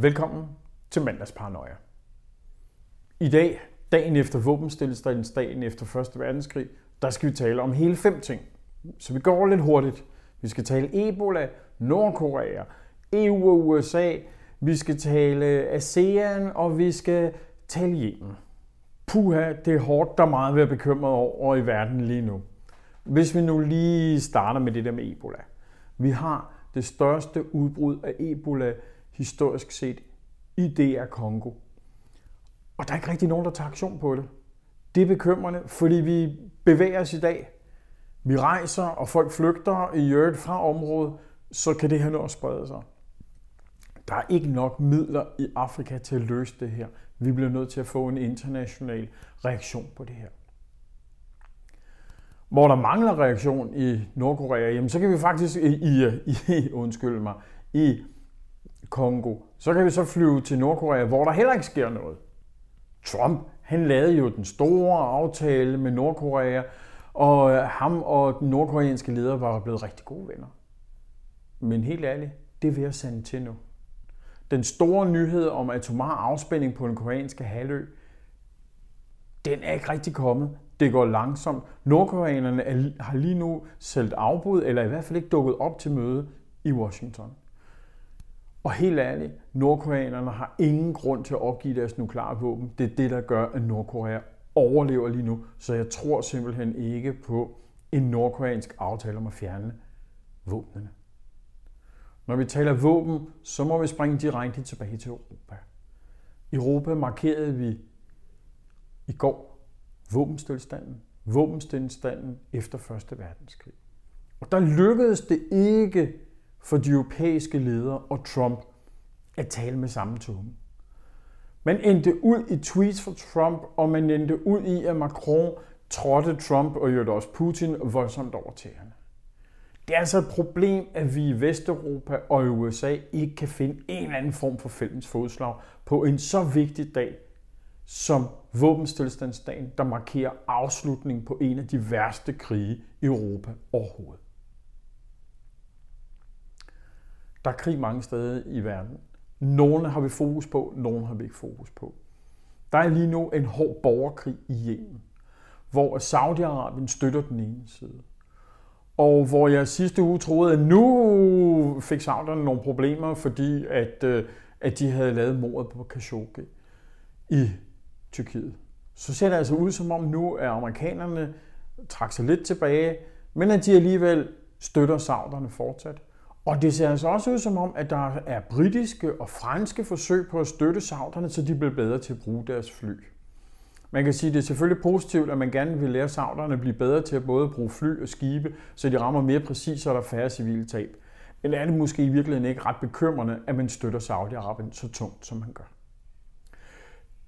Velkommen til mandagsparanoia. I dag, dagen efter våbenstillestandens dagen efter 1. verdenskrig, der skal vi tale om hele fem ting. Så vi går lidt hurtigt. Vi skal tale Ebola, Nordkorea, EU og USA, vi skal tale ASEAN, og vi skal tale Yemen. Puha, det er hårdt, der er meget ved at bekymret over i verden lige nu. Hvis vi nu lige starter med det der med Ebola. Vi har det største udbrud af Ebola historisk set i DR Kongo. Og der er ikke rigtig nogen, der tager aktion på det. Det er bekymrende, fordi vi bevæger os i dag. Vi rejser, og folk flygter i øvrigt fra området, så kan det her nå at sprede sig. Der er ikke nok midler i Afrika til at løse det her. Vi bliver nødt til at få en international reaktion på det her. Hvor der mangler reaktion i Nordkorea, jamen så kan vi faktisk i, i, i undskyld mig, i Kongo, så kan vi så flyve til Nordkorea, hvor der heller ikke sker noget. Trump, han lavede jo den store aftale med Nordkorea, og øh, ham og den nordkoreanske leder var blevet rigtig gode venner. Men helt ærligt, det vil jeg sande til nu. Den store nyhed om atomar afspænding på den koreanske halvø, den er ikke rigtig kommet. Det går langsomt. Nordkoreanerne har lige nu selv afbud, eller i hvert fald ikke dukket op til møde i Washington. Og helt ærligt, nordkoreanerne har ingen grund til at opgive deres nukleare våben. Det er det, der gør, at Nordkorea overlever lige nu. Så jeg tror simpelthen ikke på en nordkoreansk aftale om at fjerne våbnene. Når vi taler våben, så må vi springe direkte tilbage til Europa. I Europa markerede vi i går våbenstilstanden, våbenstilstanden efter 1. verdenskrig. Og der lykkedes det ikke for de europæiske ledere og Trump at tale med samme tunge. Man endte ud i tweets fra Trump, og man endte ud i, at Macron trådte Trump og gjorde også Putin voldsomt over tæerne. Det er altså et problem, at vi i Vesteuropa og i USA ikke kan finde en eller anden form for fælles fodslag på en så vigtig dag som våbenstilstandsdagen, der markerer afslutningen på en af de værste krige i Europa overhovedet. Der er krig mange steder i verden. Nogle har vi fokus på, nogle har vi ikke fokus på. Der er lige nu en hård borgerkrig i Yemen, hvor Saudi-Arabien støtter den ene side. Og hvor jeg sidste uge troede, at nu fik Sauderne nogle problemer, fordi at, øh, at de havde lavet mordet på Khashoggi i Tyrkiet. Så ser det altså ud som om nu, at amerikanerne trak sig lidt tilbage, men at de alligevel støtter sauderne fortsat. Og det ser altså også ud som om, at der er britiske og franske forsøg på at støtte sauderne, så de bliver bedre til at bruge deres fly. Man kan sige, at det er selvfølgelig positivt, at man gerne vil lære sauderne at blive bedre til at både bruge fly og skibe, så de rammer mere præcis, og der er færre civile tab. Men er det måske i virkeligheden ikke ret bekymrende, at man støtter Saudi-Arabien så tungt, som man gør.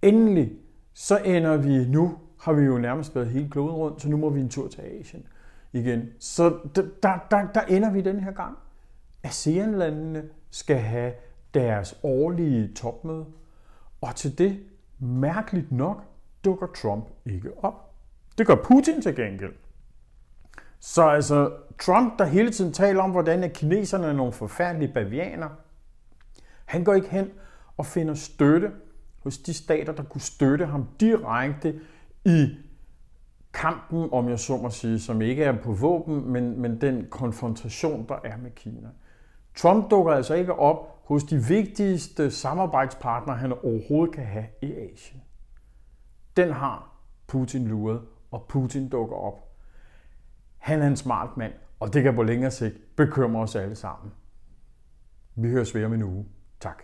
Endelig så ender vi nu, har vi jo nærmest været hele kloden rundt, så nu må vi en tur til Asien igen. Så der, der, der ender vi den her gang. ASEAN-landene skal have deres årlige topmøde, og til det, mærkeligt nok, dukker Trump ikke op. Det gør Putin til gengæld. Så altså, Trump, der hele tiden taler om, hvordan at kineserne er nogle forfærdelige bavianer, han går ikke hen og finder støtte hos de stater, der kunne støtte ham direkte i kampen, om jeg så må sige, som ikke er på våben, men, men den konfrontation, der er med Kina. Trump dukker altså ikke op hos de vigtigste samarbejdspartnere, han overhovedet kan have i Asien. Den har Putin luret, og Putin dukker op. Han er en smart mand, og det kan på længere sigt bekymre os alle sammen. Vi høres ved om en uge. Tak.